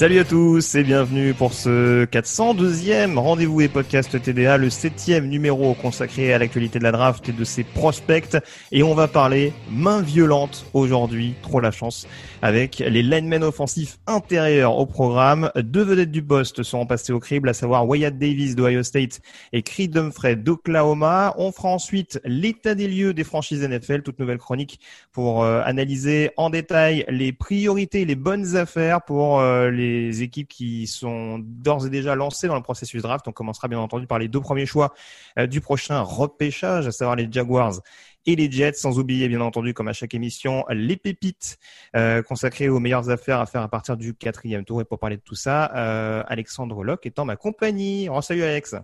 Salut à tous et bienvenue pour ce 402e rendez-vous et podcast TDA, le septième numéro consacré à l'actualité de la draft et de ses prospects. Et on va parler main violente aujourd'hui, trop la chance, avec les linemen offensifs intérieurs au programme. Deux vedettes du poste seront passées au crible, à savoir Wyatt Davis d'Ohio State et Creed Humphrey d'Oklahoma. On fera ensuite l'état des lieux des franchises NFL, toute nouvelle chronique pour euh, analyser en détail les priorités, les bonnes affaires pour euh, les équipes qui sont d'ores et déjà lancées dans le processus draft. On commencera bien entendu par les deux premiers choix euh, du prochain repêchage, à savoir les Jaguars et les Jets, sans oublier bien entendu, comme à chaque émission, les pépites euh, consacrées aux meilleures affaires à faire à partir du quatrième tour. Et pour parler de tout ça, euh, Alexandre Locke est en ma compagnie. Salut Alex.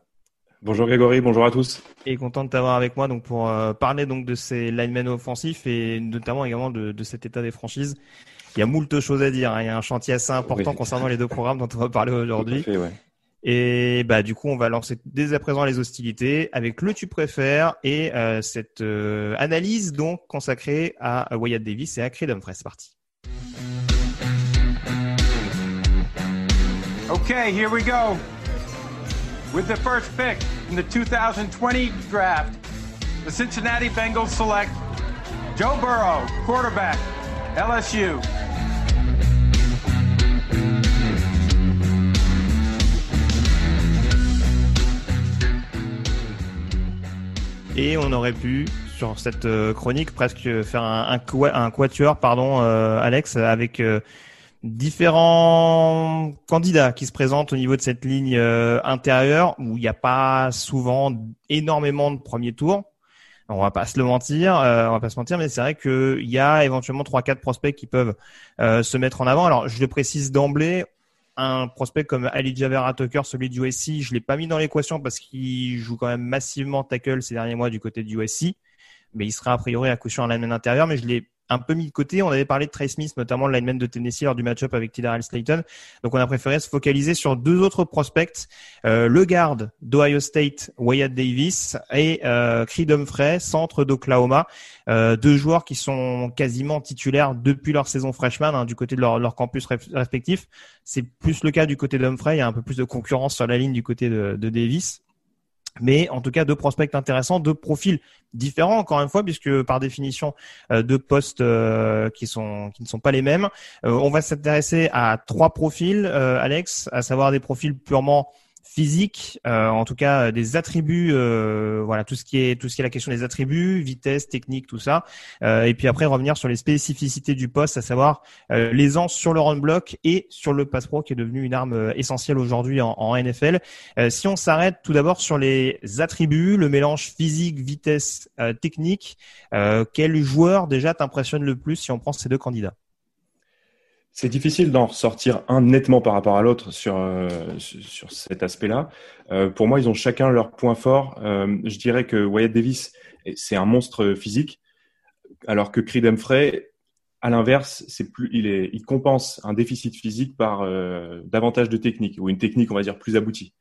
Bonjour Grégory, bonjour à tous. Et content de t'avoir avec moi donc pour euh, parler donc de ces linemen offensifs et notamment également de, de cet état des franchises. Il y a moult choses à dire. hein. Il y a un chantier assez important Oui. concernant les deux programmes dont on va parler aujourd'hui. Tout à fait, ouais. Et bah du coup, on va lancer dès à présent les hostilités avec le tu préfères et euh, cette euh, analyse donc consacrée à Wyatt Davis et à Creed Humphrey. C'est parti. Okay, here we go. With the first pick in the 2020 draft, the Cincinnati Bengals select Joe Burrow, quarterback, LSU. Et on aurait pu sur cette euh, chronique presque faire un, un, qua- un quatuor, pardon, euh, Alex, avec euh, différents candidats qui se présentent au niveau de cette ligne euh, intérieure où il n'y a pas souvent énormément de premiers tours. On va pas se le mentir, euh, on va pas se mentir, mais c'est vrai qu'il y a éventuellement trois quatre prospects qui peuvent euh, se mettre en avant. Alors je le précise d'emblée, un prospect comme Ali Javera Tucker, celui du USC, je l'ai pas mis dans l'équation parce qu'il joue quand même massivement tackle ces derniers mois du côté du USC, mais il sera a priori à coup un lineman intérieur, mais je l'ai un peu mis de côté. On avait parlé de Trey Smith, notamment le lineman de Tennessee lors du match-up avec Tidal Slayton. Donc on a préféré se focaliser sur deux autres prospects, euh, le garde d'Ohio State, Wyatt Davis, et euh, Creed Humphrey, centre d'Oklahoma. Euh, deux joueurs qui sont quasiment titulaires depuis leur saison freshman hein, du côté de leur, campus respectif. C'est plus le cas du côté d'Humphrey. Il y a un peu plus de concurrence sur la ligne du côté de Davis. Mais en tout cas, deux prospects intéressants, deux profils différents encore une fois, puisque par définition, euh, deux postes euh, qui sont qui ne sont pas les mêmes. Euh, on va s'intéresser à trois profils, Alex, à savoir des profils purement physiques, euh, en tout cas euh, des attributs, euh, voilà tout ce qui est tout ce qui est la question des attributs, vitesse, technique, tout ça, et puis après revenir sur les spécificités du poste, à savoir l'aisance sur le run block et sur le pass pro qui est devenu une arme essentielle aujourd'hui en, NFL. Si on s'arrête tout d'abord sur les attributs, le mélange physique, vitesse, technique, quel joueur déjà t'impressionne le plus si on prend ces deux candidats? C'est difficile d'en ressortir un nettement par rapport à l'autre sur, euh, sur cet aspect-là. Euh, pour moi, ils ont chacun leur point fort. Euh, je dirais que Wyatt Davis, c'est un monstre physique, alors que Creed Humphrey, à l'inverse, c'est plus, il, est, il compense un déficit physique par davantage de technique, ou une technique, on va dire, plus aboutie.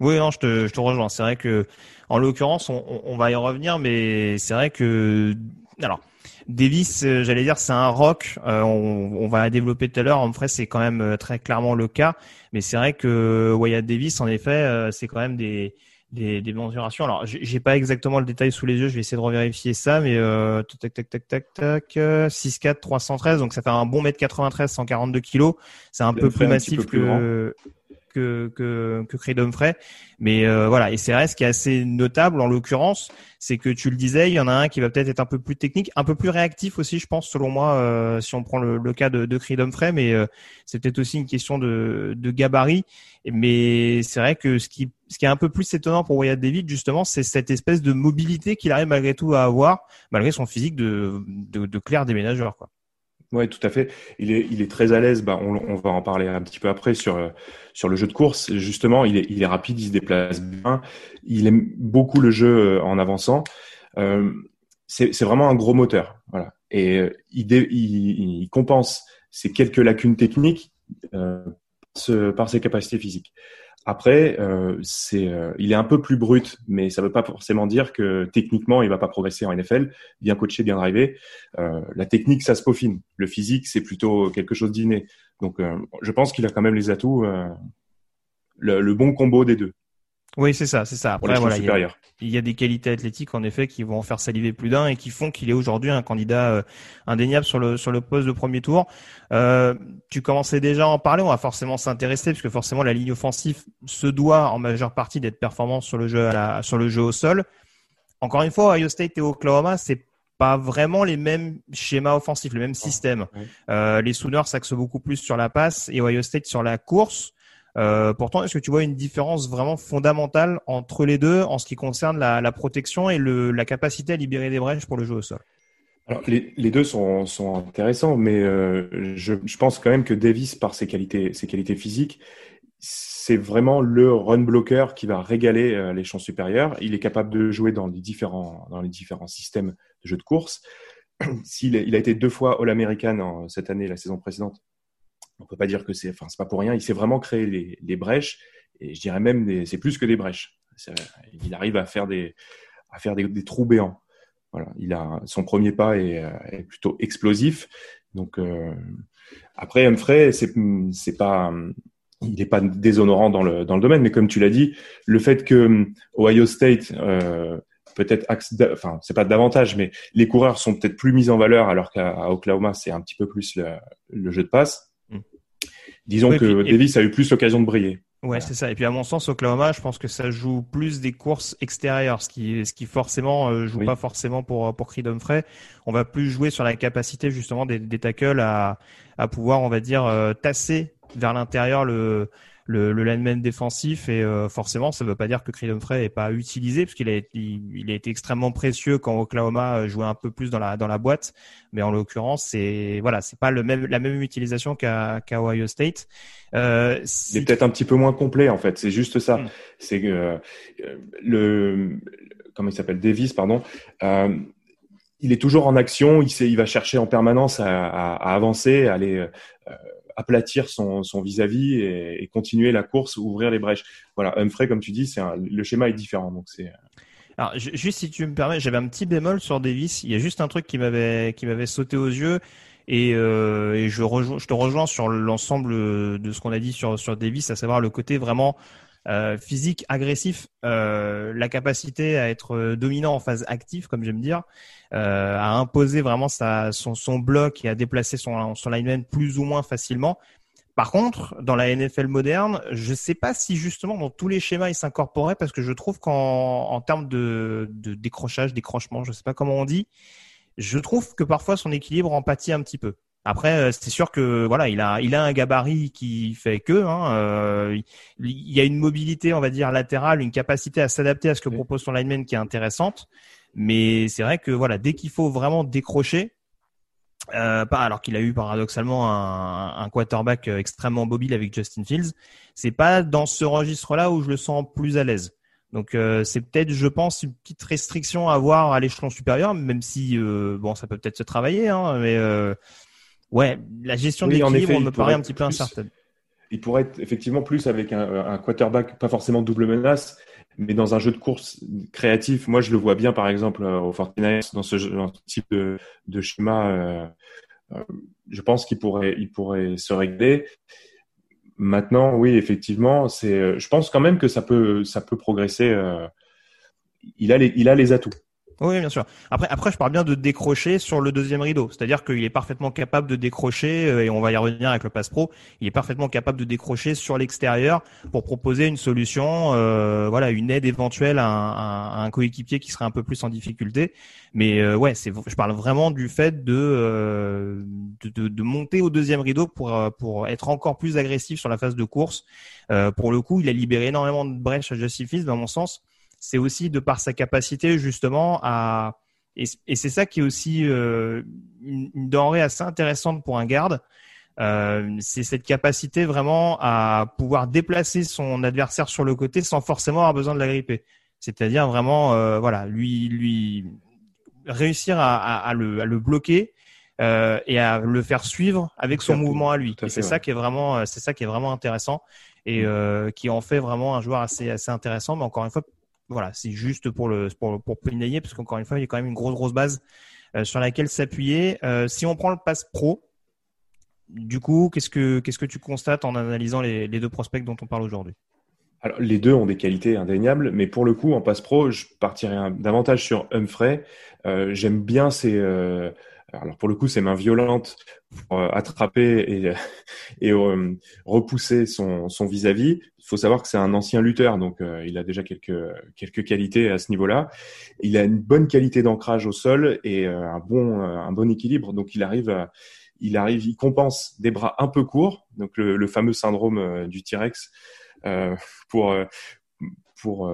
Oui, non, je te, je te rejoins. C'est vrai que, en l'occurrence, on, on- on va y revenir, mais c'est vrai que, alors, Davis, euh, j'allais dire, c'est un rock. Euh, on, va développer tout à l'heure. En fait, c'est quand même euh, très clairement le cas. Mais c'est vrai que Wyatt Davis, en effet, c'est quand même des des, des mensurations. Alors, j'ai pas exactement le détail sous les yeux. Je vais essayer de revérifier ça. Mais tac tac tac tac tac 6'4", 313. Donc ça fait un bon mètre 93, 142 kilos. C'est un peu plus massif que que que, que Creed Humphrey. Mais euh, voilà, et c'est vrai, ce qui est assez notable en l'occurrence, c'est que tu le disais, il y en a un qui va peut-être être un peu plus technique, un peu plus réactif aussi, je pense, selon moi, euh, si on prend le, cas de, de Creed Humphrey, mais euh, c'est peut-être aussi une question de, de gabarit. Mais c'est vrai que ce qui, ce qui est un peu plus étonnant pour Wyatt David, justement, c'est cette espèce de mobilité qu'il arrive malgré tout à avoir, malgré son physique de, de, de clair déménageur, quoi. Ouais, tout à fait. Il est, il est très à l'aise. Bah, on, on, va en parler un petit peu après sur euh, sur le jeu de course. Justement, il est, il est rapide, il se déplace bien. Il aime beaucoup le jeu euh, en avançant. Euh, c'est vraiment un gros moteur. Voilà. Et euh, il, il, il, compense ces quelques lacunes techniques euh, par ses capacités physiques. Après, euh, c'est, euh, il est un peu plus brut, mais ça ne veut pas forcément dire que techniquement, il va pas progresser en NFL. Bien coaché, bien drivé. Euh, la technique, ça se peaufine. Le physique, c'est plutôt quelque chose d'inné. Donc, je pense qu'il a quand même les atouts, le, bon combo des deux. Oui, c'est ça, c'est ça. Après, voilà, il y, a, il y, a, des qualités athlétiques en effet qui vont en faire saliver plus d'un et qui font qu'il est aujourd'hui un candidat euh, indéniable sur le sur le poste de premier tour. Euh, tu commençais déjà à en parler, on va forcément s'intéresser parce que forcément la ligne offensive se doit en majeure partie d'être performante sur le jeu à la sur le jeu au sol. Encore une fois, Ohio State et Oklahoma, c'est pas vraiment les mêmes schémas offensifs, le même système. Euh, les Sooners s'axent beaucoup plus sur la passe et Ohio State sur la course. Euh, pourtant, est-ce que tu vois une différence vraiment fondamentale entre les deux en ce qui concerne la, protection et la capacité à libérer des brèches pour le jeu au sol? Les, deux sont, intéressants, mais euh, je, pense quand même que Davis, par ses qualités, physiques, c'est vraiment le run blocker qui va régaler euh, les champs supérieurs. Il est capable de jouer dans les différents, dans les différents systèmes de jeu de course. S'il il a été deux fois All-American cette année, la saison précédente, on peut pas dire que c'est, enfin, c'est pas pour rien. Il s'est vraiment créé les, les, brèches, et je dirais même c'est plus que des brèches. Il arrive à faire des, à faire des, trous béants. Voilà, il a son premier pas est, est plutôt explosif. Donc euh, après Humphrey, c'est c'est pas, il n'est pas déshonorant dans le dans le domaine, mais comme tu l'as dit, le fait que Ohio State euh, peut-être, enfin c'est pas davantage, mais les coureurs sont peut-être plus mis en valeur alors qu'à Oklahoma c'est un petit peu plus le jeu de passe Disons que Davis a eu plus l'occasion de briller. Ouais, c'est ça. Et puis à mon sens, Oklahoma, je pense que ça joue plus des courses extérieures, ce qui, ce qui forcément euh, joue pas forcément pour pour Creed Humphrey. On va plus jouer sur la capacité justement des, des tackles à à pouvoir, on va dire, euh, tasser vers l'intérieur le le, le lineman défensif et euh, forcément ça ne veut pas dire que Creed Humphrey n'est pas utilisé parce qu'il a, il, a été extrêmement précieux quand Oklahoma euh, jouait un peu plus dans la dans la boîte. Mais en l'occurrence c'est voilà c'est pas le même la même utilisation qu'à Ohio State. Euh, si... il est peut-être un petit peu moins complet en fait. C'est juste ça. Hmm. c'est que euh, le comment il s'appelle? Davis pardon. Euh, il est toujours en action, il, sait, il va chercher en permanence à, à, à avancer, à aller euh, aplatir son, son vis-à-vis et, continuer la course, ouvrir les brèches. Voilà, Humphrey, comme tu dis, c'est le schéma est différent. Donc c'est. Juste si tu me permets, j'avais un petit bémol sur Davis. Il y a juste un truc qui m'avait qui m'avait sauté aux yeux et, euh, et je, je te rejoins sur l'ensemble de ce qu'on a dit sur sur Davis, à savoir le côté vraiment euh, physique, agressif, euh, la capacité à être dominant en phase active, comme j'aime dire, euh, à imposer vraiment son, bloc et à déplacer son, son lineman plus ou moins facilement. Par contre, dans la NFL moderne, je ne sais pas si justement dans tous les schémas il s'incorporait parce que je trouve qu'en en termes de, de décrochage, décrochement, je ne sais pas comment on dit, je trouve que parfois son équilibre en pâtit un petit peu. Après, euh, c'est sûr que voilà, il a, il a un gabarit qui fait que hein, euh, il y a une mobilité, on va dire latérale, une capacité à s'adapter à ce que propose son lineman qui est intéressante. Mais c'est vrai que voilà, dès qu'il faut vraiment décrocher, euh, pas alors qu'il a eu paradoxalement un, un, quarterback extrêmement mobile avec Justin Fields, c'est pas dans ce registre-là où je le sens plus à l'aise. Donc euh, c'est peut-être, je pense, une petite restriction à avoir à l'échelon supérieur, même si euh, bon, ça peut peut-être se travailler, hein, mais ouais, la gestion oui, de l'équilibre me paraît un petit peu incertaine. Il pourrait être effectivement plus avec un, un, quarterback, pas forcément double menace, mais dans un jeu de course créatif, moi je le vois bien par exemple au Fortnite dans ce, type de, de schéma. je pense qu'il pourrait, il pourrait se régler. Maintenant, oui, effectivement, c'est. Je pense quand même que ça peut, ça peut progresser. il a les, il a les atouts. Oui, bien sûr. Après, après, je parle bien de décrocher sur le deuxième rideau. C'est-à-dire qu'il est parfaitement capable de décrocher, euh, et on va y revenir avec le Pass Pro, il est parfaitement capable de décrocher sur l'extérieur pour proposer une solution, euh, voilà, une aide éventuelle à un, un, coéquipier qui serait un peu plus en difficulté. Mais euh, ouais, c'est, je parle vraiment du fait de, euh, de, de, monter au deuxième rideau pour, pour être encore plus agressif sur la phase de course. pour le coup, il a libéré énormément de brèches à Justifis, dans mon sens c'est aussi de par sa capacité justement à et, c'est ça qui est aussi euh, une, denrée assez intéressante pour un garde. Euh, c'est cette capacité vraiment à pouvoir déplacer son adversaire sur le côté sans forcément avoir besoin de la gripper. C'est-à-dire vraiment, euh, voilà, lui, lui réussir à, à, le, à le, bloquer euh, et à le faire suivre avec son mouvement à lui. Et c'est ça qui est vraiment, c'est ça qui est vraiment intéressant et mm. qui en fait vraiment un joueur assez, assez intéressant. Mais encore une fois, voilà, c'est juste pour le pour, pour parce qu'encore une fois, il y a quand même une grosse grosse base euh, sur laquelle s'appuyer. Euh, si on prend le pass pro, du coup, qu'est-ce que tu constates en analysant les, deux prospects dont on parle aujourd'hui? Alors, les deux ont des qualités indéniables, mais pour le coup, en passe pro, je partirais davantage sur Humphrey. Euh, J'aime bien ces, alors pour le coup, c'est main violente pour euh, attraper et, et euh, repousser son vis-à-vis. Il faut savoir que c'est un ancien lutteur, donc euh, il a déjà quelques quelques qualités à ce niveau-là. Il a une bonne qualité d'ancrage au sol et un bon un bon équilibre, donc il arrive il arrive, il compense des bras un peu courts, donc le, le fameux syndrome du T-Rex pour pour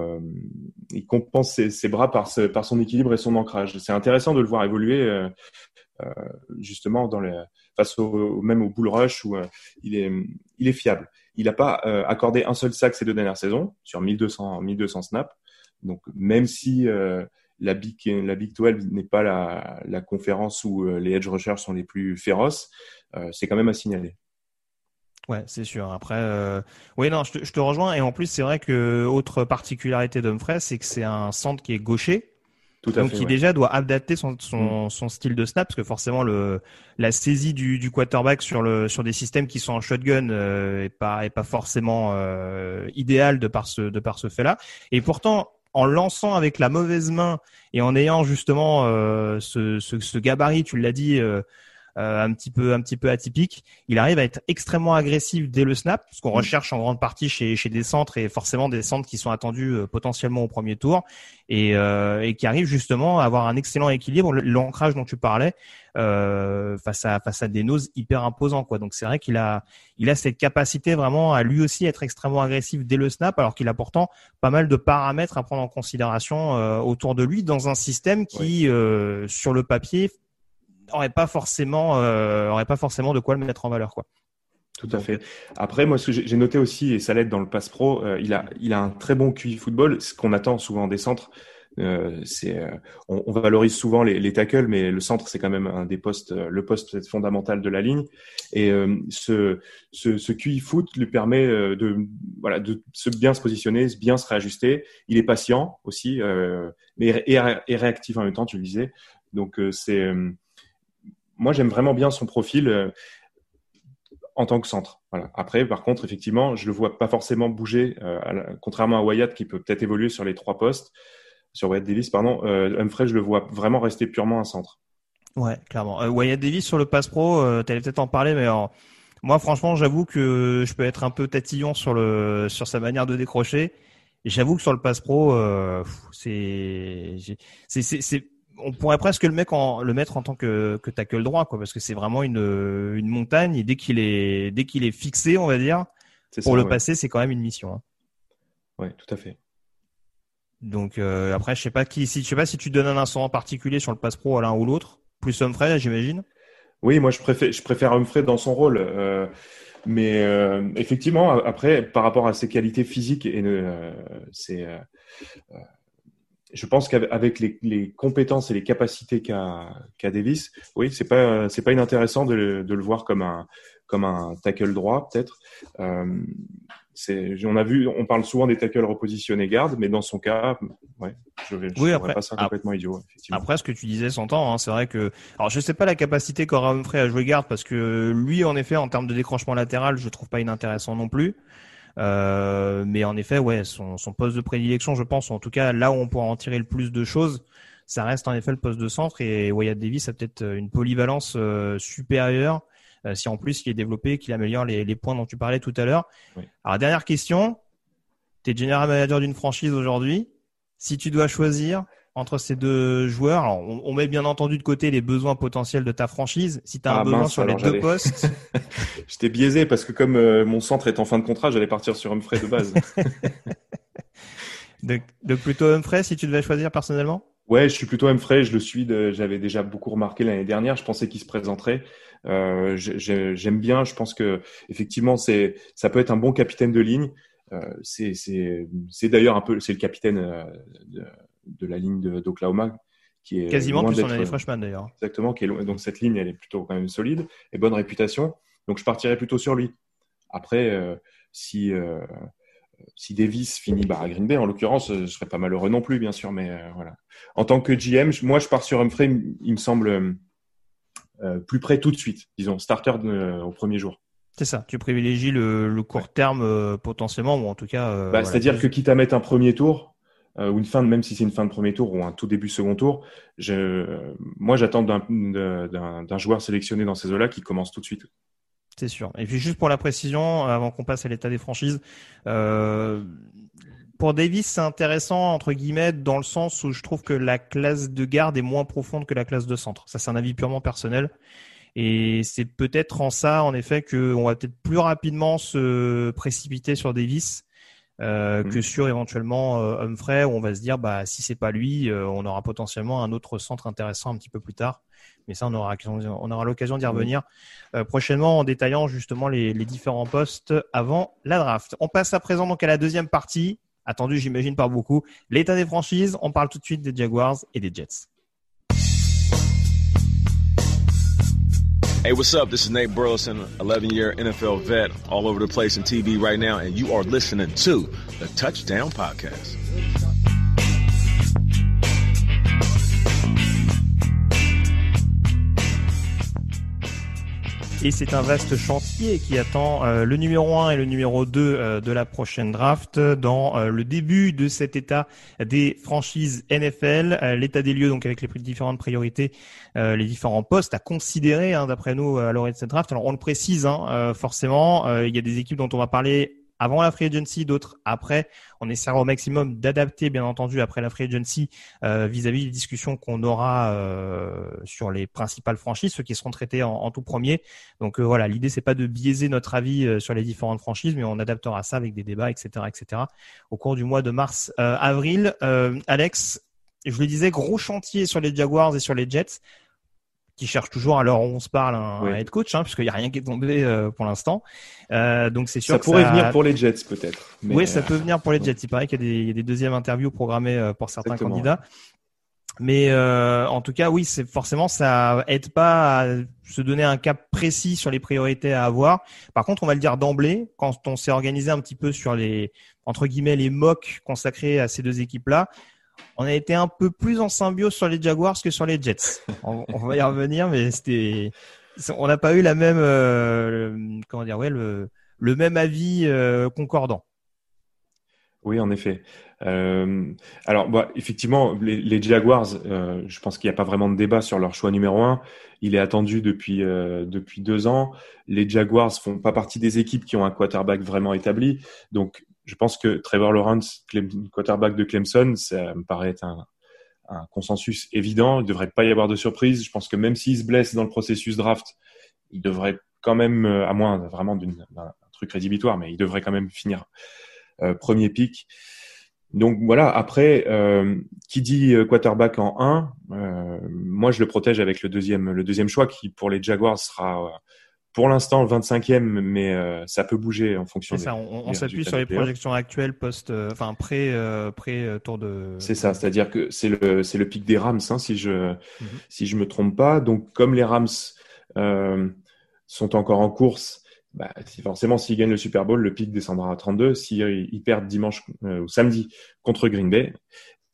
il compense ses, ses bras par, par son équilibre et son ancrage. C'est intéressant de le voir évoluer euh, justement dans les, face au, même au bull rush où euh, il est fiable. Il n'a pas euh, accordé un seul sac ces deux dernières saisons sur 1200 1200 snaps. Donc même si la Big la Big 12 n'est pas la, conférence où les edge rushers sont les plus féroces, c'est quand même à signaler. Ouais, c'est sûr. Après, euh... non, je te, je te, rejoins. Et en plus, c'est vrai que autre particularité d'Humphrey, c'est que c'est un centre qui est gaucher. Donc il déjà doit adapter son, son, mm. son, style de snap parce que forcément le la saisie du, du quarterback sur le sur des systèmes qui sont en shotgun euh, est pas est pas forcément euh, idéal de par ce de par ce fait-là. Et pourtant en lançant avec la mauvaise main et en ayant justement euh, ce, ce, ce, gabarit, tu l'as dit, euh, euh, un petit peu un petit peu atypique. Il arrive à être extrêmement agressif dès le snap, ce qu'on mm. recherche en grande partie chez chez des centres et forcément des centres qui sont attendus euh, potentiellement au premier tour et, euh, et qui arrivent justement à avoir un excellent équilibre, l'ancrage dont tu parlais euh, face à face à des noses hyper imposants quoi. Donc c'est vrai qu'il a il a cette capacité vraiment à lui aussi être extrêmement agressif dès le snap, alors qu'il a pourtant pas mal de paramètres à prendre en considération euh, autour de lui dans un système qui euh, sur le papier aurait pas forcément euh, pas forcément de quoi le mettre en valeur quoi. Tout à fait. Après, moi, ce que j'ai noté aussi, et ça l'aide dans le pass pro, euh, il a, il a un très bon QI football. Ce qu'on attend souvent des centres, euh, c'est, on, valorise souvent les, les, tackles, mais le centre, c'est quand même un des postes, le poste fondamental de la ligne. Et ce, ce, ce QI foot lui permet de, voilà, de se bien se positionner, bien se réajuster. Il est patient aussi, mais et, et, réactif en même temps, tu le disais. Donc, c'est moi, j'aime vraiment bien son profil euh, en tant que centre. Voilà. Après, par contre, effectivement, je le vois pas forcément bouger, euh, contrairement à Wyatt qui peut peut-être évoluer sur les trois postes, sur Wyatt Davis, pardon. Euh, Humphrey, je le vois vraiment rester purement un centre. Ouais, clairement. Euh, Wyatt Davis sur le pass pro, euh, tu allais peut-être en parler, mais moi, franchement, j'avoue que je peux être un peu tatillon sur le sur sa manière de décrocher. J'avoue que sur le pass pro, c'est c'est on pourrait presque le mettre en, le mettre en tant que, que tackle droit, quoi, parce que c'est vraiment une, une montagne et dès qu'il est, dès qu'il est fixé, on va dire, pour le passer, c'est quand même une mission. Hein. Ouais, tout à fait. Donc euh, après, je sais pas qui, si je sais pas si tu donnes un instant en particulier sur le pass pro à l'un ou l'autre, plus Humphrey, j'imagine. Oui, moi je préfère, je préfère Humphrey dans son rôle. Euh, mais euh, effectivement, après, par rapport à ses qualités physiques et c'est je pense qu'avec les, les, compétences et les capacités qu'a qu Davis, oui, c'est pas c'est pas inintéressant de, de, le voir comme un comme un tackle droit peut-être. Euh, on a vu, on parle souvent des tackles repositionnés garde, mais dans son cas, ouais, je vais, oui, après, pas ça complètement idiot. Effectivement. Après, ce que tu disais s'entend. Hein, c'est vrai que, alors je sais pas la capacité qu'aura Humphrey à jouer garde parce que lui, en effet, en termes de décrochement latéral, je trouve pas inintéressant non plus. Euh, mais en effet, ouais, son, son poste de prédilection, je pense, en tout cas là où on pourra en tirer le plus de choses, ça reste en effet le poste de centre et Wyatt Davis a peut-être une polyvalence euh, supérieure euh, si en plus il est développé, qu'il améliore les, les, points dont tu parlais tout à l'heure. Alors dernière question, tu es general manager d'une franchise aujourd'hui. Si tu dois choisir entre ces deux joueurs, alors on, met bien entendu de côté les besoins potentiels de ta franchise. Si tu as un ah, besoin sur les deux postes, j'étais biaisé parce que comme euh, mon centre est en fin de contrat, j'allais partir sur Humphrey de base. donc, donc, plutôt Humphrey si tu devais choisir personnellement? Ouais, je suis plutôt Humphrey. Je le suis. J'avais déjà beaucoup remarqué l'année dernière. Je pensais qu'il se présenterait. Euh, J'aime bien. Je pense que effectivement, c'est ça peut être un bon capitaine de ligne. Euh, c'est d'ailleurs un peu c'est le capitaine de, de, la ligne d'Oklahoma qui est quasiment depuis son année freshman d'ailleurs. Exactement. Qui est, donc cette ligne, elle est plutôt quand même solide et bonne réputation. Donc je partirais plutôt sur lui. Après, euh, si euh, si Davis finit bah, à Green Bay, en l'occurrence, je serais pas malheureux non plus, bien sûr, mais euh, voilà. En tant que GM, moi, je pars sur Humphrey, il me semble euh, plus près tout de suite, disons, starter au premier jour. C'est ça, tu privilégies le, court terme euh, potentiellement, ou en tout cas. Bah, C'est-à-dire que quitte à mettre un premier tour, ou une fin, même si c'est une fin de premier tour ou un tout début second tour, je, moi, j'attends d'un joueur sélectionné dans ces eaux-là qui commence tout de suite. C'est sûr. Et puis juste pour la précision, avant qu'on passe à l'état des franchises, euh, pour Davis, c'est intéressant entre guillemets dans le sens où je trouve que la classe de garde est moins profonde que la classe de centre. Ça, c'est un avis purement personnel. Et c'est peut-être en ça, en effet, qu'on va peut-être plus rapidement se précipiter sur Davis euh, mmh. que sur éventuellement euh, Humphrey, où on va se dire, bah si c'est pas lui, euh, on aura potentiellement un autre centre intéressant un petit peu plus tard mais ça, on aura, on aura l'occasion d'y revenir euh, prochainement en détaillant justement les, les, différents postes avant la draft. On passe à présent donc à la deuxième partie, attendue j'imagine par beaucoup, l'état des franchises. On parle tout de suite des Jaguars et des Jets. Hey, what's up? This is Nate Burleson, 11 year NFL vet, all over the place in TV right now, and you are listening to the Touchdown Podcast. Et c'est un vaste chantier qui attend euh, le numéro 1 et le numéro 2 euh, de la prochaine draft dans euh, le début de cet état des franchises NFL, l'état des lieux donc avec les différentes priorités, les différents postes à considérer hein, d'après nous à l'orée de cette draft. Alors on le précise hein, forcément, il y a des équipes dont on va parler avant la free agency, d'autres après. On essaiera au maximum d'adapter, bien entendu, après la free agency euh, vis-à-vis des discussions qu'on aura euh, sur les principales franchises, ceux qui seront traités en, tout premier. Donc euh, voilà, l'idée c'est pas de biaiser notre avis sur les différentes franchises, mais on adaptera ça avec des débats, etc., etc. Au cours du mois de mars, avril. Alex, je le disais, gros chantier sur les Jaguars et sur les Jets qui cherche toujours à l'heure où on se parle un, head coach, hein, puisqu'il n'y a rien qui est tombé euh, pour l'instant. Euh, donc c'est sûr. Ça pourrait venir pour les Jets peut-être. Oui, ça peut venir pour les Jets. Il paraît qu'il y, y, a des deuxièmes interviews programmées euh, pour certains candidats. Mais euh, en tout cas, oui, c'est forcément ça aide pas à se donner un cap précis sur les priorités à avoir. Par contre, on va le dire d'emblée, quand on s'est organisé un petit peu sur les entre guillemets les mocks consacrés à ces deux équipes-là, on a été un peu plus en symbiose sur les Jaguars que sur les Jets. on, va y revenir, mais c'était, on n'a pas eu la même, euh, comment dire, ouais, le, le même avis euh, concordant. Oui, en effet. Euh, alors, bah, effectivement, les, Jaguars, je pense qu'il n'y a pas vraiment de débat sur leur choix numéro un. Il est attendu depuis depuis deux ans. Les Jaguars font pas partie des équipes qui ont un quarterback vraiment établi, donc je pense que Trevor Lawrence, quarterback de Clemson, ça me paraît être un, consensus évident. Il ne devrait pas y avoir de surprise. Je pense que même s'il se blesse dans le processus draft, il devrait quand même, euh, à moins vraiment d'un truc rédhibitoire, mais il devrait quand même finir euh, premier pick. Donc voilà, après, euh, qui dit quarterback en 1, moi je le protège avec le deuxième choix qui pour les Jaguars sera pour l'instant le 25e, mais euh, ça peut bouger en fonction. C'est ça. On, s'appuie sur les projections actuelles post, euh, enfin pré, euh, pré tour de. C'est ça. C'est-à-dire que c'est le c'est le pic des Rams, hein, si je mhm. si je me trompe pas. Donc comme les Rams sont encore en course, bah, si forcément s'ils gagnent le Super Bowl, le pic descendra à 32. S'ils si, ils perdent dimanche ou samedi contre Green Bay,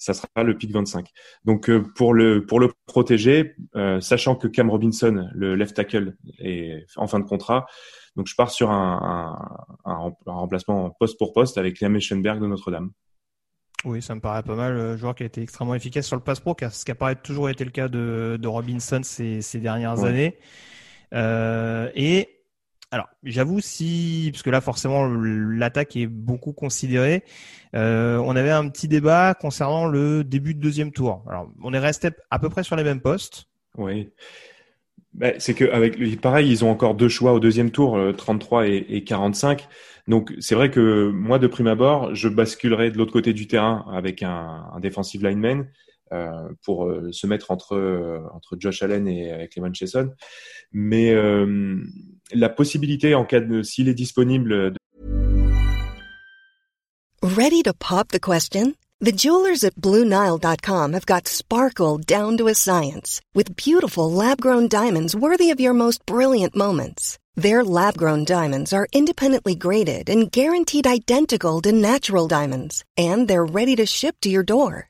ça sera le pic 25. Donc pour le pour le protéger, sachant que Cam Robinson, le left tackle, est en fin de contrat, donc je pars sur un, un, remplacement poste pour poste avec Liam Eschenberg de Notre-Dame. Oui, ça me paraît pas mal. Le joueur qui a été extrêmement efficace sur le pass pro, ce qui a toujours été le cas de, de Robinson ces, ces dernières années. Euh, et alors, j'avoue si, parce que là forcément l'attaque est beaucoup considérée. Euh, on avait un petit débat concernant le début de deuxième tour. Alors, on est resté à peu près sur les mêmes postes. Oui. Ben, c'est que avec pareil, ils ont encore deux choix au deuxième tour, 33 et, et 45. Donc c'est vrai que moi, de prime abord, je basculerai de l'autre côté du terrain avec un, un defensive lineman euh, pour euh, se mettre entre euh, entre Josh Allen et Clement Chesson. Mais euh, la possibilité en cas de s'il est disponible. De... Ready to pop the question? The jewelers at BlueNile.com have got sparkle down to a science with beautiful lab-grown diamonds worthy of your most brilliant moments. Their lab grown diamonds are independently graded and guaranteed identical to natural diamonds, and they're ready to ship to your door.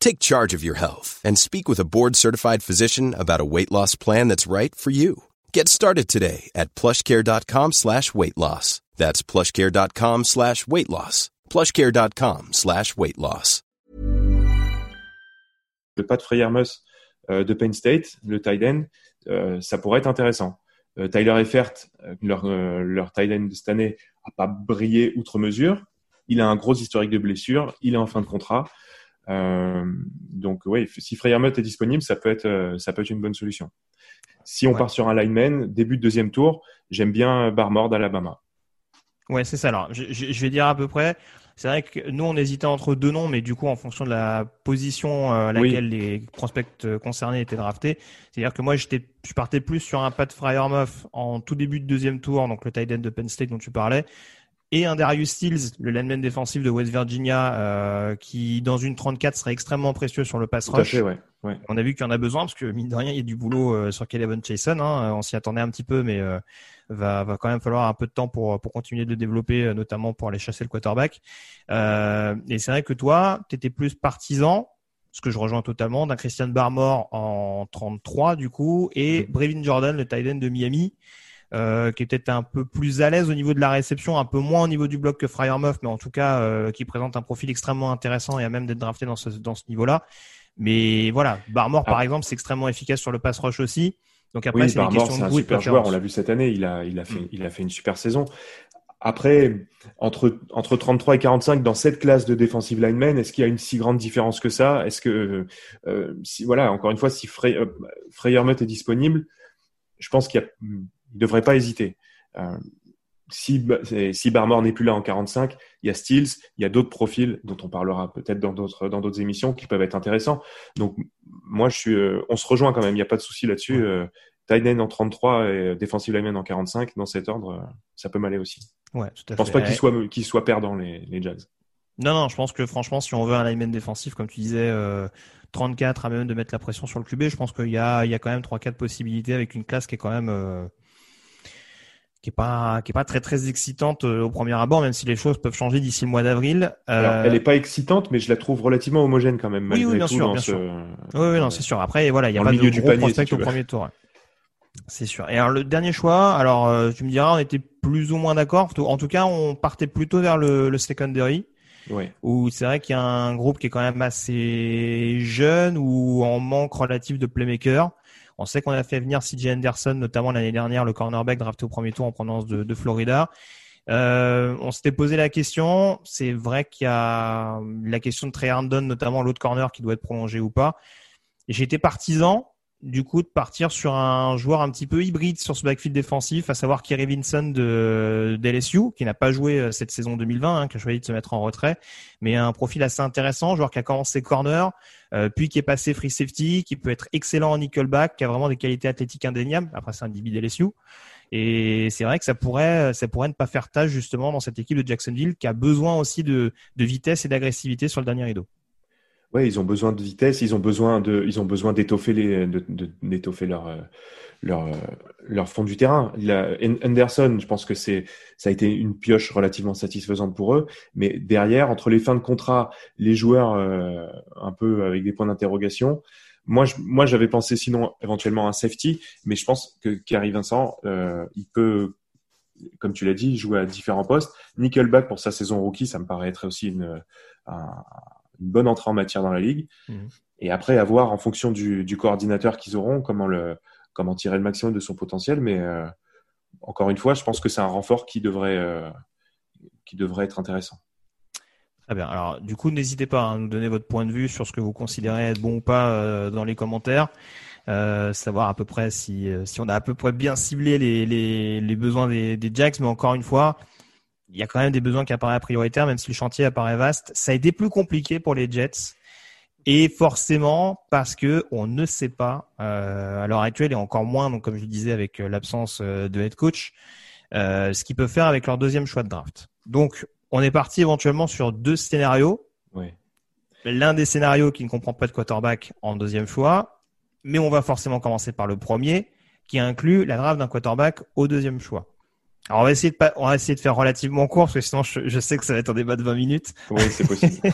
Take charge of your health and speak with a board-certified physician about a weight loss plan that's right for you. Get started today at plushcare.com slash weight loss. That's plushcare.com slash weight loss. plushcare.com slash weight loss. Le Pat Freyermus Euh, de Penn State, le tight end, euh, ça pourrait être intéressant. Euh, Tyler Eifert, leur, leur tight end de cette année, a pas brillé outre mesure. Il a un gros historique de blessures. Il est en fin de contrat. Donc oui, si Freyermuth est disponible, ça peut être ça peut être une bonne solution. Si on part sur un lineman, début de deuxième tour, j'aime bien Barmore d'Alabama. Ouais, c'est ça. Alors, je, je, vais dire à peu près. C'est vrai que nous, on hésitait entre deux noms, mais du coup, en fonction de la position euh, à laquelle les prospects euh, concernés étaient draftés, c'est-à-dire que moi, j'étais, je partais plus sur un Pat Fryermuff en tout début de deuxième tour, donc le tight end de Penn State dont tu parlais, et un Darius Stills, le lineman défensif de West Virginia, euh, qui dans une 34 serait extrêmement précieux sur le pass rush. ouais. On a vu qu'il y en a besoin parce que mine de rien, il y a du boulot euh, sur Caleb Chason. Hein. On s'y attendait un petit peu, mais euh, va, va quand même falloir un peu de temps pour pour continuer de le développer, euh, notamment pour aller chasser le quarterback. Euh, et c'est vrai que toi, tu étais plus partisan, ce que je rejoins totalement, d'un Christian Barmore en 33 du coup, et mm-hmm. Brevin Jordan, le tight end de Miami. Euh, qui est peut-être un peu plus à l'aise au niveau de la réception, un peu moins au niveau du bloc que Fryermuff, mais en tout cas euh, qui présente un profil extrêmement intéressant et à même d'être drafté dans ce, dans ce niveau-là. Mais voilà, Barmore par ah. exemple, c'est extrêmement efficace sur le pass rush aussi. Donc après, c'est une question de un super joueur. On l'a vu cette année. Il a, il a fait, mm. il a fait une super saison. Après, entre, entre 33 et 45 dans cette classe de defensive linemen, est-ce qu'il y a une si grande différence que ça? Est-ce que, euh, si, voilà, encore une fois, si Frey, euh, est disponible, je pense qu'il ne devrait pas hésiter. Euh, si, si Barmore n'est plus là en 45, il y a Steels, il y a d'autres profils dont on parlera peut-être dans d'autres dans d'autres émissions qui peuvent être intéressants. Donc moi je suis, euh, on se rejoint quand même, il n'y a pas de souci là-dessus. Euh, en 33 et Defensive Lineman en 45, dans cet ordre, euh, ça peut m'aller aussi. Ouais, tout à je pense pas qu'ils soient qu'ils soient perdants les, les Jags. Non, non, je pense que franchement, si on veut un lineman défensif, comme tu disais, 34 à même de mettre la pression sur le QB, je pense qu'il y a, il y a quand même 3-4 possibilités avec une classe qui est quand même qui est pas qui est pas très très excitante euh, au premier abord, même si les choses peuvent changer d'ici le mois d'avril. Euh... elle est pas excitante, mais je la trouve relativement homogène quand même. Oui, oui, bien sûr, bien sûr. Oui, oui, non, c'est sûr. Après, voilà, il y a pas de gros prospect au premier tour. C'est sûr. Et alors le dernier choix, alors euh, tu me diras, on était plus ou moins d'accord. En tout cas, on partait plutôt vers le, le secondary. Oui. Où c'est vrai qu'il y a un groupe qui est quand même assez jeune ou en manque relatif de playmaker. On sait qu'on a fait venir CJ Anderson, notamment l'année dernière, le cornerback drafté au premier tour en provenance de, Florida. Euh, on s'était posé la question. C'est vrai qu'il y a la question de Trey Herndon, notamment l'autre corner qui doit être prolongé ou pas. J'étais partisan du coup de partir sur un joueur un petit peu hybride sur ce backfield défensif, à savoir Kerry Vinson de d'LSU, qui n'a pas joué euh, cette saison 2020, hein, qui a choisi de se mettre en retrait, mais un profil assez intéressant, joueur qui a commencé corner, euh, puis qui est passé free safety, qui peut être excellent en nickelback, qui a vraiment des qualités athlétiques indéniables. Après, c'est un DB d'LSU. Et c'est vrai que ça pourrait, ça pourrait ne pas faire tâche justement dans cette équipe de Jacksonville qui a besoin aussi de, de vitesse et d'agressivité sur le dernier rideau. Ouais, ils ont besoin de vitesse, ils ont besoin de, ils ont besoin d'étoffer les, d'étoffer leur, euh, leur, euh, leur fond du terrain. La, Anderson, je pense que c'est, ça a été une pioche relativement satisfaisante pour eux, mais derrière, entre les fins de contrat, les joueurs euh, un peu avec des points d'interrogation. Moi, je, moi, j'avais pensé sinon éventuellement un safety, mais je pense que Carrie Vincent, euh, il peut, comme tu l'as dit, jouer à différents postes. Nickelback pour sa saison rookie, ça me paraît être aussi une, un, une bonne entrée en matière dans la ligue. Mhm. Et après, avoir en fonction du, du coordinateur qu'ils auront, comment, le, comment tirer le maximum de son potentiel. Mais euh, encore une fois, je pense que c'est un renfort qui devrait, euh, qui devrait être intéressant. Très bien. Alors, du coup, n'hésitez pas à nous donner votre point de vue sur ce que vous considérez être bon ou pas euh, dans les commentaires. Euh, savoir à peu près si, si on a à peu près bien ciblé les, les, les besoins des, des Jacks. Mais encore une fois, il y a quand même des besoins qui apparaissent prioritaires, même si le chantier apparaît vaste. Ça a été plus compliqué pour les Jets. Et forcément, parce que on ne sait pas euh, à l'heure actuelle et encore moins, donc comme je le disais avec euh, l'absence euh, de head coach, euh, ce qu'ils peuvent faire avec leur deuxième choix de draft. Donc, on est parti éventuellement sur deux scénarios. Oui. L'un des scénarios qui ne comprend pas de quarterback en deuxième choix, mais on va forcément commencer par le premier, qui inclut la draft d'un quarterback au deuxième choix. Alors on va essayer de pas, on va essayer de faire relativement court parce que sinon je, sais que ça va être un débat de 20 minutes. Oui, c'est possible.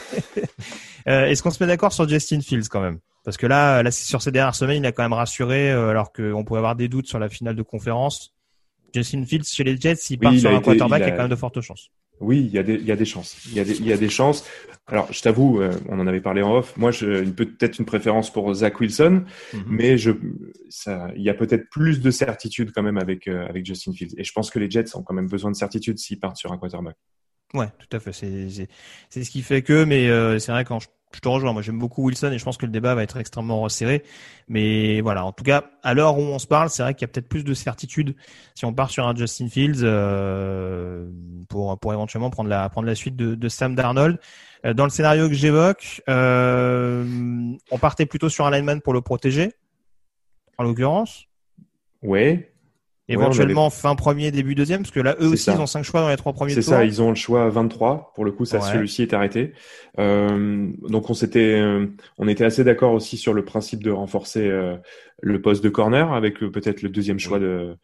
euh, Est-ce qu'on se met d'accord sur Justin Fields quand même? Parce que là, là, sur ces dernières semaines, il a quand même rassuré, euh, alors qu'on pouvait avoir des doutes sur la finale de conférence. Justin Fields chez les Jets, s'il part sur un quarterback, il, a... il y a quand même de fortes chances. Oui, il y a des, il y a des chances. Il y a des, il y a des chances. Alors, je t'avoue, euh, on en avait parlé en off. Moi, je, peut-être une préférence pour Zach Wilson, mm -hmm. mais je, ça, il y a peut-être plus de certitude quand même avec euh, avec Justin Fields. Et je pense que les Jets ont quand même besoin de certitude s'ils partent sur un quarterback. Ouais, tout à fait. C'est ce qui fait que, mais euh, c'est vrai quand je je te rejoins. Moi, j'aime beaucoup Wilson et je pense que le débat va être extrêmement resserré. Mais voilà, en tout cas, à l'heure où on se parle, c'est vrai qu'il y a peut-être plus de certitude si on part sur un Justin Fields euh, pour pour éventuellement prendre la prendre la suite de, de Sam Darnold. Euh, dans le scénario que j'évoque, euh, on partait plutôt sur un lineman pour le protéger, en l'occurrence. Ouais, Éventuellement fin premier, début deuxième, parce que là, eux aussi, ça. ils ont cinq choix dans les trois premiers tours. C'est ça, ils ont le choix 23. Pour le coup, ça, Ouais. celui-ci est arrêté. Euh, donc, on s'était, euh, on était assez d'accord aussi sur le principe de renforcer euh, le poste de corner avec euh, peut-être le deuxième choix de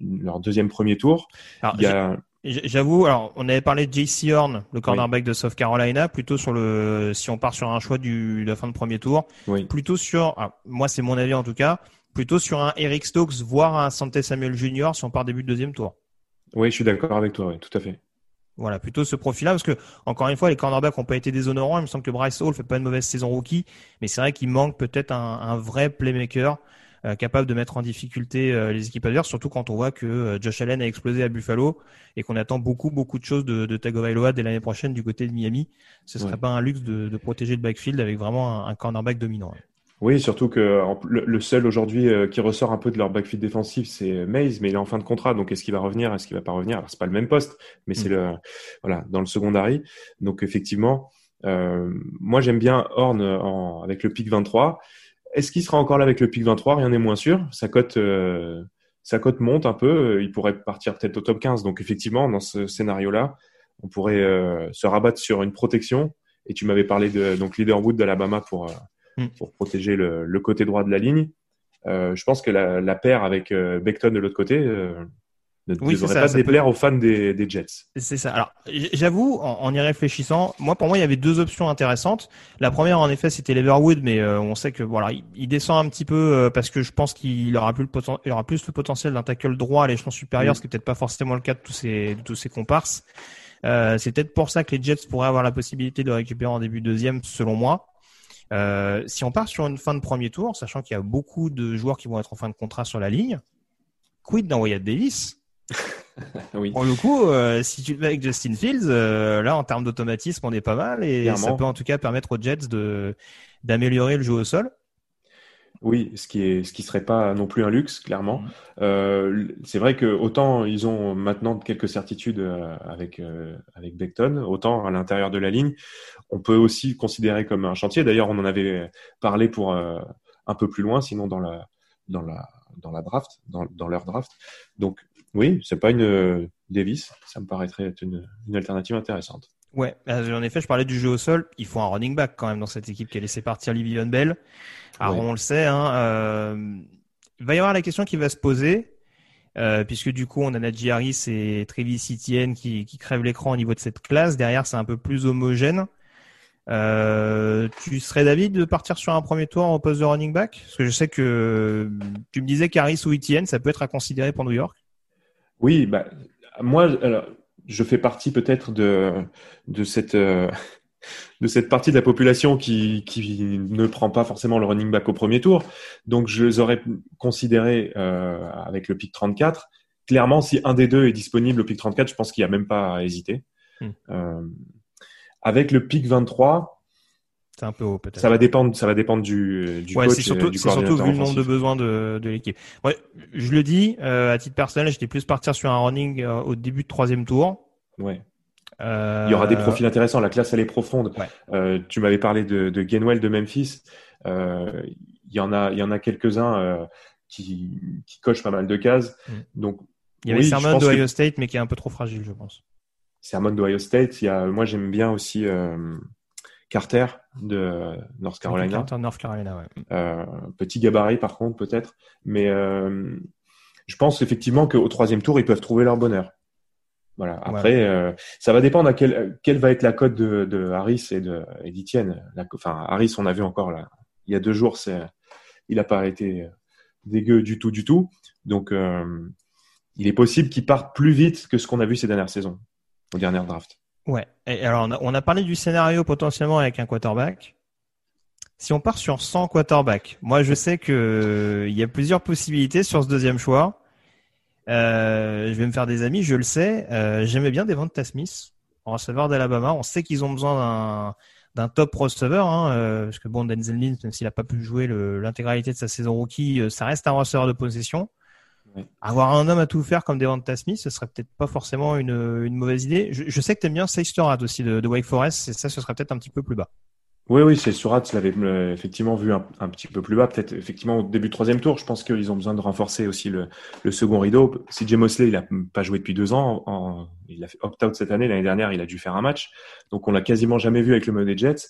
leur deuxième premier tour. Alors, Il y a, J'avoue, alors on avait parlé de JC Horn, le cornerback de South Carolina, plutôt sur le, si on part sur un choix du, de la fin de premier tour, oui, plutôt sur, ah, moi c'est mon avis en tout cas, plutôt sur un Eric Stokes, voire un Santé Samuel Jr. si on part début de deuxième tour. oui, je suis d'accord avec toi. Oui, tout à fait. Voilà, plutôt ce profil-là, parce que encore une fois, les cornerbacks n'ont pas été déshonorants. Il me semble que Bryce Hall fait pas une mauvaise saison rookie, mais c'est vrai qu'il manque peut-être un, un vrai playmaker euh, capable de mettre en difficulté euh, les équipes adverses, surtout quand on voit que euh, Josh Allen a explosé à Buffalo et qu'on attend beaucoup beaucoup de choses de, de Tagovailoa dès l'année prochaine du côté de Miami. Ce serait Ouais. pas un luxe de, de protéger le backfield avec vraiment un, un cornerback dominant. Oui, surtout que en- le, le seul aujourd'hui euh, qui ressort un peu de leur backfield défensif, c'est Mays, mais il est en fin de contrat, donc est-ce qu'il va revenir, est-ce qu'il va pas revenir? Alors c'est pas le même poste, mais c'est Mm. le voilà dans le secondary. Donc effectivement, euh, moi j'aime bien Horn en, avec le pic 23. Est-ce qu'il sera encore là avec le pic 23 Rien n'est moins sûr. Sa cote euh, sa cote monte un peu. Il pourrait partir peut-être au top 15. Donc effectivement, dans ce scénario-là, on pourrait euh, se rabattre sur une protection. Et tu m'avais parlé de donc Leaderwood d'Alabama pour Mm. pour protéger le, le côté droit de la ligne. Euh, je pense que la, la paire avec euh, Beckton de l'autre côté euh, ne Oui, devrait ça, pas ça déplaire aux fans des, des Jets. C'est ça. Alors, j'avoue, en, en y réfléchissant, moi, pour moi, il y avait deux options intéressantes. La première, en effet, c'était Leverwood, mais euh, on sait que voilà, il, il descend un petit peu euh, parce que je pense qu'il aura plus le poten- il aura plus le potentiel d'un tackle droit à l'échelon supérieur, Mm. ce qui est peut-être pas forcément le cas de tous ces de tous ces comparses. Euh, c'est peut-être pour ça que les Jets pourraient avoir la possibilité de récupérer en début de deuxième, selon moi. Euh, si on part sur une fin de premier tour, sachant qu'il y a beaucoup de joueurs qui vont être en fin de contrat sur la ligne, quid d'un Wyatt Davis Oui. pour le coup, euh, si tu le mets avec Justin Fields, euh, là en termes d'automatisme, on est pas mal et Clairement. ça peut en tout cas permettre aux Jets de d'améliorer le jeu au sol. Oui, ce qui est, ce qui serait pas non plus un luxe, clairement. Mhm. Euh, c'est vrai que autant ils ont maintenant quelques certitudes euh, avec euh, avec Beckton, autant à l'intérieur de la ligne, on peut aussi considérer comme un chantier. D'ailleurs, on en avait parlé pour euh, un peu plus loin, sinon dans la dans la dans la draft, dans, dans leur draft. Donc oui, c'est pas une euh, Davis, ça me paraîtrait être une, une alternative intéressante. Ouais, euh, en effet, je parlais du jeu au sol. Il faut un running back quand même dans cette équipe qui a laissé partir Livion Bell. Alors Ouais. on le sait, hein, euh, il va y avoir la question qui va se poser, euh, puisque du coup on a Najee Harris et Travis Etienne qui, qui crèvent l'écran au niveau de cette classe. Derrière, c'est un peu plus homogène. Euh, tu serais David de partir sur un premier tour au poste de running back? Parce que je sais que tu me disais qu'Harris ou Etienne, ça peut être à considérer pour New York. Oui, bah, moi, alors, je fais partie peut-être de, de cette, euh, de cette partie de la population qui, qui ne prend pas forcément le running back au premier tour. Donc, je les aurais considérés euh, avec le pick 34. Clairement, si un des deux est disponible au pick 34, je pense qu'il n'y a même pas à hésiter. Hmm. Euh, avec le pick 23, C'est un peu haut peut-être. ça va dépendre, ça va dépendre du, du Ouais, coach surtout, du surtout vu le nombre de besoins de, de l'équipe. Ouais, je le dis, euh, à titre personnel, j'étais plus partir sur un running euh, au début de troisième tour. Ouais. Euh, Il y aura des profils intéressants. La classe, elle est profonde. Ouais. Tu m'avais parlé de, de Gainwell de Memphis. Il y en a, il y en a quelques-uns qui, qui cochent pas mal de cases. Mm. Donc, Il y avait oui, Sermon d'Ohio que State, mais qui est un peu trop fragile, je pense. Sermon d'Ohio State. Il y a, moi, j'aime bien aussi Carter de North Carolina. Carter, North Carolina, ouais. Euh, petit gabarit, par contre, peut-être. Mais euh, je pense effectivement qu'au troisième tour, ils peuvent trouver leur bonheur. Voilà. Après, euh, ça va dépendre à quelle, quelle va être la cote de, de Harris et de et Enfin, Harris, on a vu encore là, il y a deux jours, c'est, il n'a pas été dégueu du tout, du tout. Donc, il est possible qu'il parte plus vite que ce qu'on a vu ces dernières saisons, aux dernières drafts. Ouais. Et alors, on a, parlé du scénario potentiellement avec un quarterback. Si on part sur 100 quarterbacks, moi je sais que euh, il y a plusieurs possibilités sur ce deuxième choix. Euh, je vais me faire des amis, je le sais. Euh, J'aimais bien Devonta Smith, en receveur d'Alabama. On sait qu'ils ont besoin d'un top receveur, hein, euh, parce que bon, Denzel même s'il a pas pu jouer l'intégralité de sa saison rookie, euh, ça reste un receveur de possession. Ouais. Avoir un homme à tout faire comme Devonta Smith, ce serait peut-être pas forcément une, une mauvaise idée. Je, je sais que t'aimes bien Seisterat aussi de, de Wake Forest, et ça, ce serait peut-être un petit peu plus bas. Oui, oui, c'est Surat, je l'avais euh, effectivement vu un, un petit peu plus bas, peut-être effectivement au début de troisième tour. Je pense qu'ils ont besoin de renforcer aussi le, le second rideau. CJ Mosley, il a pas joué depuis deux ans. En- il a fait opt-out cette année. L'année dernière, il a dû faire un match. Donc, on l'a quasiment jamais vu avec le mode des Jets.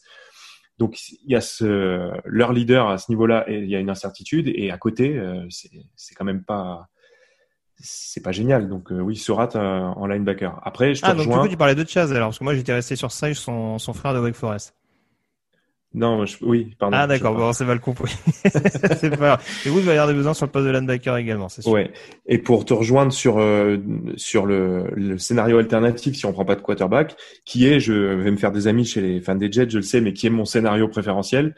Donc, il y a ce, leur leader à ce niveau-là, et il y a une incertitude. Et à côté, euh, c'est quand même pas, c'est pas génial. Donc, euh, oui, Surat euh, en linebacker. Après, je te Ah, donc du coup, tu parlais de Chaz alors, parce que moi j'étais resté sur Sage, son, son frère de Wake Forest. Non, je- oui, pardon. ah, d'accord, bon, c'est mal compris. c'est pas. Et vous, il va y avoir des besoins sur le poste de linebacker également, c'est sûr. Ouais. Et pour te rejoindre sur euh, sur le, le scénario alternatif, si on prend pas de quarterback, qui est, je vais me faire des amis chez les fans des Jets, je le sais, mais qui est mon scénario préférentiel,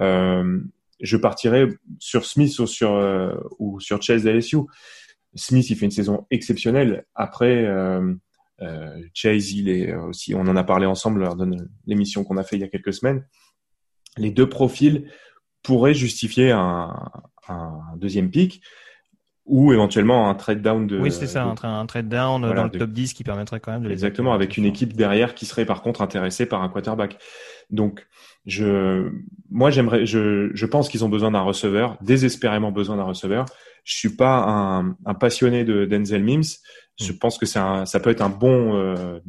euh, je partirais sur Smith ou sur euh, ou sur Chase LSU. Smith, il fait une saison exceptionnelle. Après, euh, euh, Chase, il est aussi, on en a parlé ensemble lors de l'émission qu'on a fait il y a quelques semaines. Les deux profils pourraient justifier un, un deuxième pick ou éventuellement un trade down de. Oui, c'est ça, de- un, tra- un trade down Voilà, dans le de- top 10 qui permettrait quand même de les Exactement, avec une équipe derrière qui serait par contre intéressée par un quarterback. Donc, je, moi, j'aimerais, je, je pense qu'ils ont besoin d'un receveur, désespérément besoin d'un receveur. Je suis pas un, un passionné de Denzel Mims. Je Mm. pense que un, ça peut être un bon euh,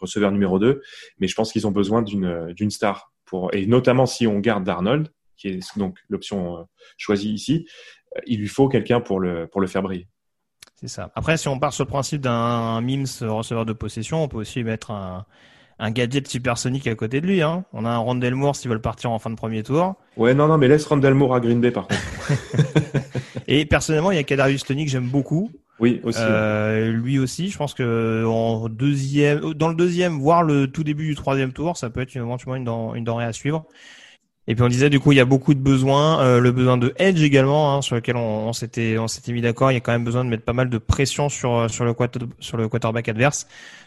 receveur numéro 2, mais je pense qu'ils ont besoin d'une, star pour, et notamment si on garde Darnold, qui est donc l'option euh, choisie ici, euh, il lui faut quelqu'un pour le, pour le faire briller. C'est ça. Après, si on part sur le principe d'un Mims receveur de possession, on peut aussi mettre un, un gadget supersonique à côté de lui. Hein. On a un Rondell Moore s'ils veulent partir en fin de premier tour. Ouais, non, non, mais laisse Randall Moore à Green Bay par contre. Et personnellement, il y a Kadarius Tony que j'aime beaucoup. Oui, aussi. Euh, lui aussi, je pense que en deuxième, dans le deuxième, voire le tout début du troisième tour, ça peut être éventuellement une denrée à suivre. Et puis on disait du coup il y a beaucoup de besoins, euh, le besoin de edge également hein, sur lequel on, on s'était on s'était mis d'accord. Il y a quand même besoin de mettre pas mal de pression sur sur le sur le quarterback adverse.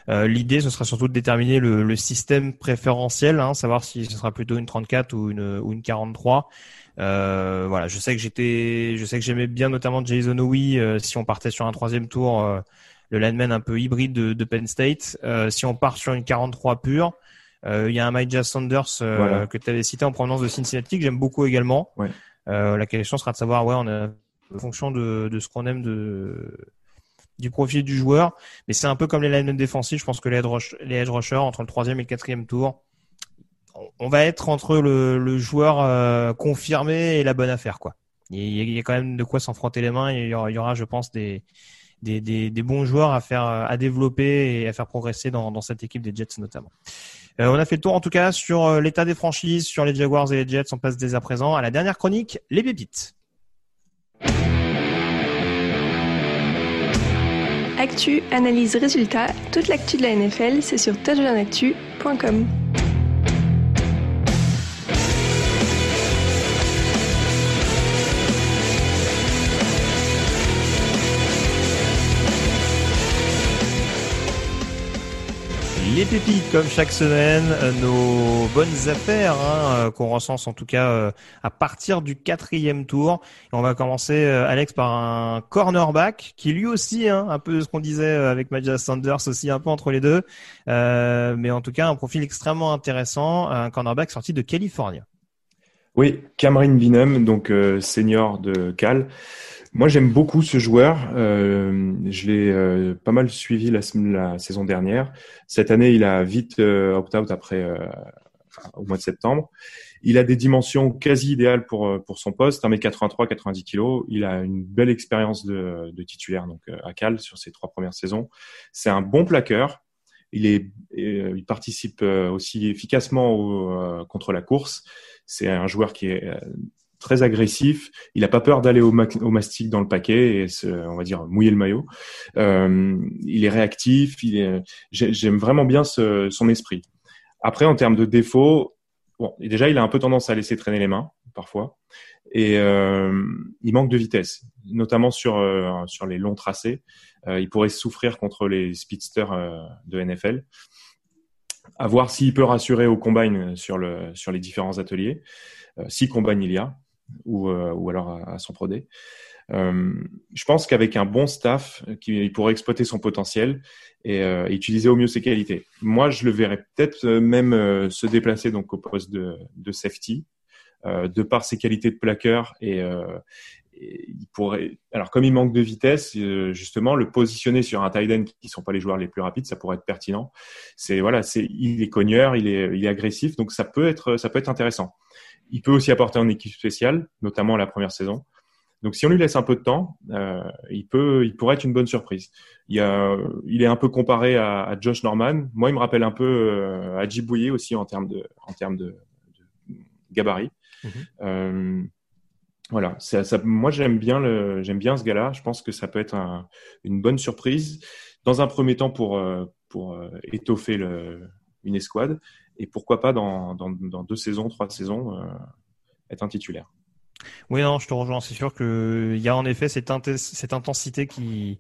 Euh, L'idée ce sera surtout de déterminer le, le système préférentiel, hein, savoir si ce sera plutôt une 34 ou une ou une 43. Euh, voilà, je sais que j'étais, je sais que j'aimais bien notamment Jason Owie euh, si on partait sur un troisième tour, euh, le lineman un peu hybride de, de Penn State. si on part sur une 43 pure. Euh, il y a un Micah Sanders euh, que tu avais cité en provenance de Cincinnati que j'aime beaucoup également. Ouais. Euh, la question sera de savoir, ouais, on a en fonction de, de ce qu'on aime de du profil du joueur, mais c'est un peu comme les linemen défensifs. Je pense que les edge, rush, les edge rushers entre le troisième et le quatrième tour, on va être entre le, le joueur euh, confirmé et la bonne affaire, quoi. Il y, a, il y a quand même de quoi s'en frotter les mains. Il y aura, il y aura je pense, des, des, des, des, bons joueurs à faire, à développer et à faire progresser dans, dans cette équipe des Jets notamment. Euh, on a fait le tour en tout cas sur euh, l'état des franchises, sur les Jaguars et les Jets. On passe dès à présent à la dernière chronique, les pépites. Actu, analyse, résultat, toute l'actu de la NFL, c'est sur touchdownactu.com. Les pépites, comme chaque semaine, euh, nos bonnes affaires hein, euh, qu'on recense en tout cas euh, à partir du quatrième tour. On va commencer, Alex, par un cornerback qui lui aussi, hein, un peu ce qu'on disait avec Maja Sanders, aussi un peu entre les deux, euh, mais en tout cas un profil extrêmement intéressant, un cornerback sorti de Californie. Oui, Cameron Binham, donc senior de Cal. Moi, j'aime beaucoup ce joueur. Euh, je l'ai euh, pas mal suivi la, saison dernière. Cette année, il a vite euh, opt-out après euh, au mois de septembre. Il a des dimensions quasi idéales pour euh, pour son poste, 1m83, 90 kg. Il a une belle expérience de, titulaire donc à Cal sur ses trois premières saisons. C'est un bon plaqueur. Il participe aussi efficacement contre la course. C'est un joueur qui est très agressif. Il n'a pas peur d'aller au, mastic dans le paquet et on va dire mouiller le maillot. Euh, il est réactif. J'aime vraiment bien son esprit. Après, en termes de défauts, déjà il a un peu tendance à laisser traîner les mains parfois et euh, il manque de vitesse, notamment sur euh, sur les longs tracés. Euh, il pourrait souffrir contre les speedsters euh, de NFL. À voir s'il peut rassurer au combine sur le sur les différents ateliers, euh, si combine il y a ou, euh, ou alors à, son prodé. Euh, je pense qu'avec un bon staff, il pourrait exploiter son potentiel et euh, utiliser au mieux ses qualités. Moi, je le verrais peut-être euh, même euh, se déplacer donc au poste de, de safety, de par ses qualités de plaqueur et, il pourrait. Alors, comme il manque de vitesse, justement, le positionner sur un tight end qui sont pas les joueurs les plus rapides, ça pourrait être pertinent. C'est voilà, c'est il est cogneur, il est il est agressif, donc ça peut être ça peut être intéressant. Il peut aussi apporter en équipe spéciale, notamment la première saison. Donc si on lui laisse un peu de temps, euh, il peut, il pourrait être une bonne surprise. Il, y a, il est un peu comparé à, à, Josh Norman. Moi, il me rappelle un peu euh, à Djibouye aussi en termes de, en termes de, de gabarit. Mm-hmm. Euh, voilà, ça, moi j'aime bien le, j'aime bien ce gars-là. Je pense que ça peut être un, une bonne surprise dans un premier temps pour euh, pour euh, étoffer une escouade et pourquoi pas dans, dans, deux saisons, trois saisons, euh, être un titulaire. Oui, non, je te rejoins. C'est sûr qu'il y a en effet cette, cette intensité qui,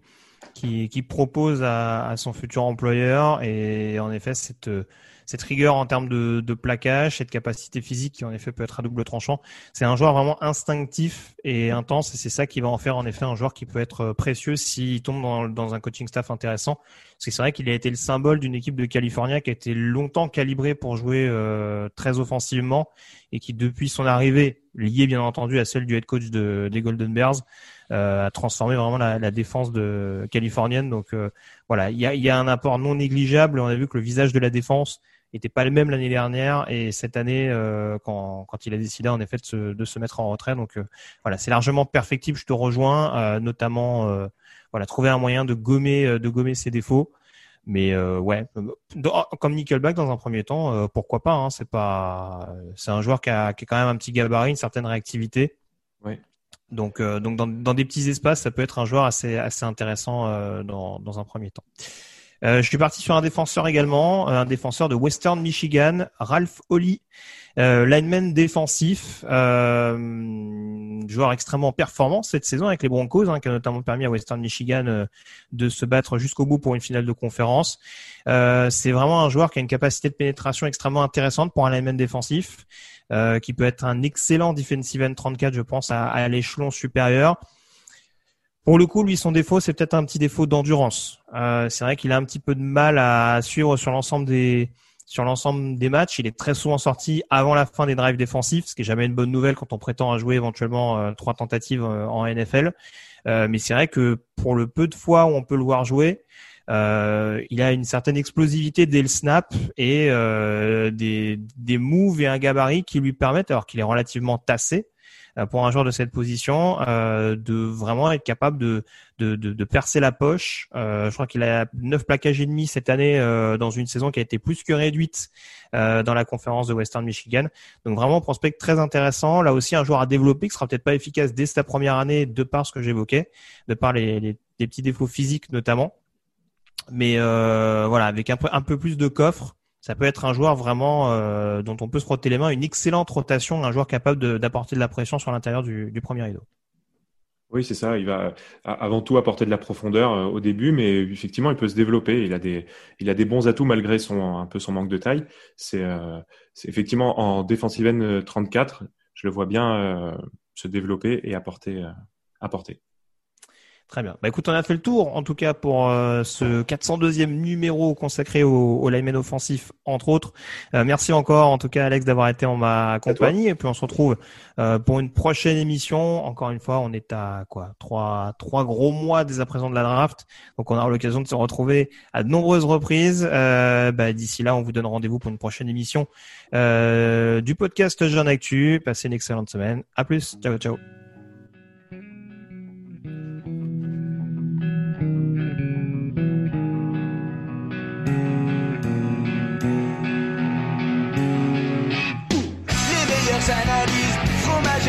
qui, qui propose à, à, son futur employeur et en effet cette cette rigueur en termes de, de plaquage, cette capacité physique qui en effet peut être à double tranchant. C'est un joueur vraiment instinctif et intense et c'est ça qui va en faire en effet un joueur qui peut être précieux s'il tombe dans, dans un coaching staff intéressant. Parce que c'est vrai qu'il a été le symbole d'une équipe de California qui a été longtemps calibrée pour jouer euh, très offensivement et qui depuis son arrivée, liée bien entendu à celle du head coach de, des Golden Bears, euh, a transformé vraiment la, la, défense de californienne. Donc euh, voilà, il y a, y a, un apport non négligeable. On a vu que le visage de la défense était pas le même l'année dernière et cette année euh, quand, quand il a décidé en effet de se, de se mettre en retrait. Donc euh, voilà, c'est largement perfectible. Je te rejoins, euh, notamment euh, voilà trouver un moyen de gommer euh, de gommer ses défauts. Mais ouais, comme Nickelback dans un premier temps, pourquoi pas hein, C'est pas, c'est un joueur qui a, qui a quand même un petit gabarit, une certaine réactivité. Ouais. Donc, donc dans, dans, des petits espaces, ça peut être un joueur assez, assez intéressant dans, dans un premier temps. Euh, je suis parti sur un défenseur également, un défenseur de Western Michigan, Ralph Holly, euh, lineman défensif, euh, joueur extrêmement performant cette saison avec les Broncos, hein, qui a notamment permis à Western Michigan euh, de se battre jusqu'au bout pour une finale de conférence. Euh, c'est vraiment un joueur qui a une capacité de pénétration extrêmement intéressante pour un lineman défensif, qui peut être un excellent defensive end 34, je pense, à l'échelon supérieur. Pour le coup, lui, son défaut, c'est peut-être un petit défaut d'endurance. Euh, c'est vrai qu'il a un petit peu de mal à suivre sur l'ensemble des sur l'ensemble des matchs. Il est très souvent sorti avant la fin des drives défensifs, ce qui est jamais une bonne nouvelle quand on prétend à jouer éventuellement euh, trois tentatives euh, en NFL. mais c'est vrai que pour le peu de fois où on peut le voir jouer, il a une certaine explosivité dès le snap et des, des moves et un gabarit qui lui permettent, alors qu'il est relativement tassé, euh, pour un joueur de cette position euh, de vraiment être capable de, de, de, de percer la poche. Euh, je crois qu'il a neuf plaquages et demi cette année dans une saison qui a été plus que réduite dans la conférence de Western Michigan. Donc vraiment prospect très intéressant. Là aussi un joueur à développer qui sera peut-être pas efficace dès sa première année de par ce que j'évoquais, de par les, les, les, petits défauts physiques notamment. Mais voilà, avec un peu, un peu plus de coffre, ça peut être un joueur vraiment euh, dont on peut se frotter les mains, une excellente rotation, un joueur capable d'apporter de, la pression sur l'intérieur du, premier rideau. Oui, c'est ça. Il va avant tout apporter de la profondeur euh, au début, mais effectivement, il peut se développer. Il a des, il a des bons atouts malgré son un peu son manque de taille. C'est euh, effectivement en defensive end 34, je le vois bien se développer et apporter, apporter. Très bien. Bah écoute, on a fait le tour en tout cas pour euh, ce 402e numéro consacré au, au lineman offensif entre autres. Euh, merci encore en tout cas Alex d'avoir été en ma compagnie et puis on se retrouve euh, pour une prochaine émission. Encore une fois, on est à quoi trois trois gros mois dès à présent de la draft, donc on aura l'occasion de se retrouver à de nombreuses reprises. Bah, d'ici là, on vous donne rendez-vous pour une prochaine émission du podcast Jeune Actu. Passez une excellente semaine. À plus. Ciao ciao.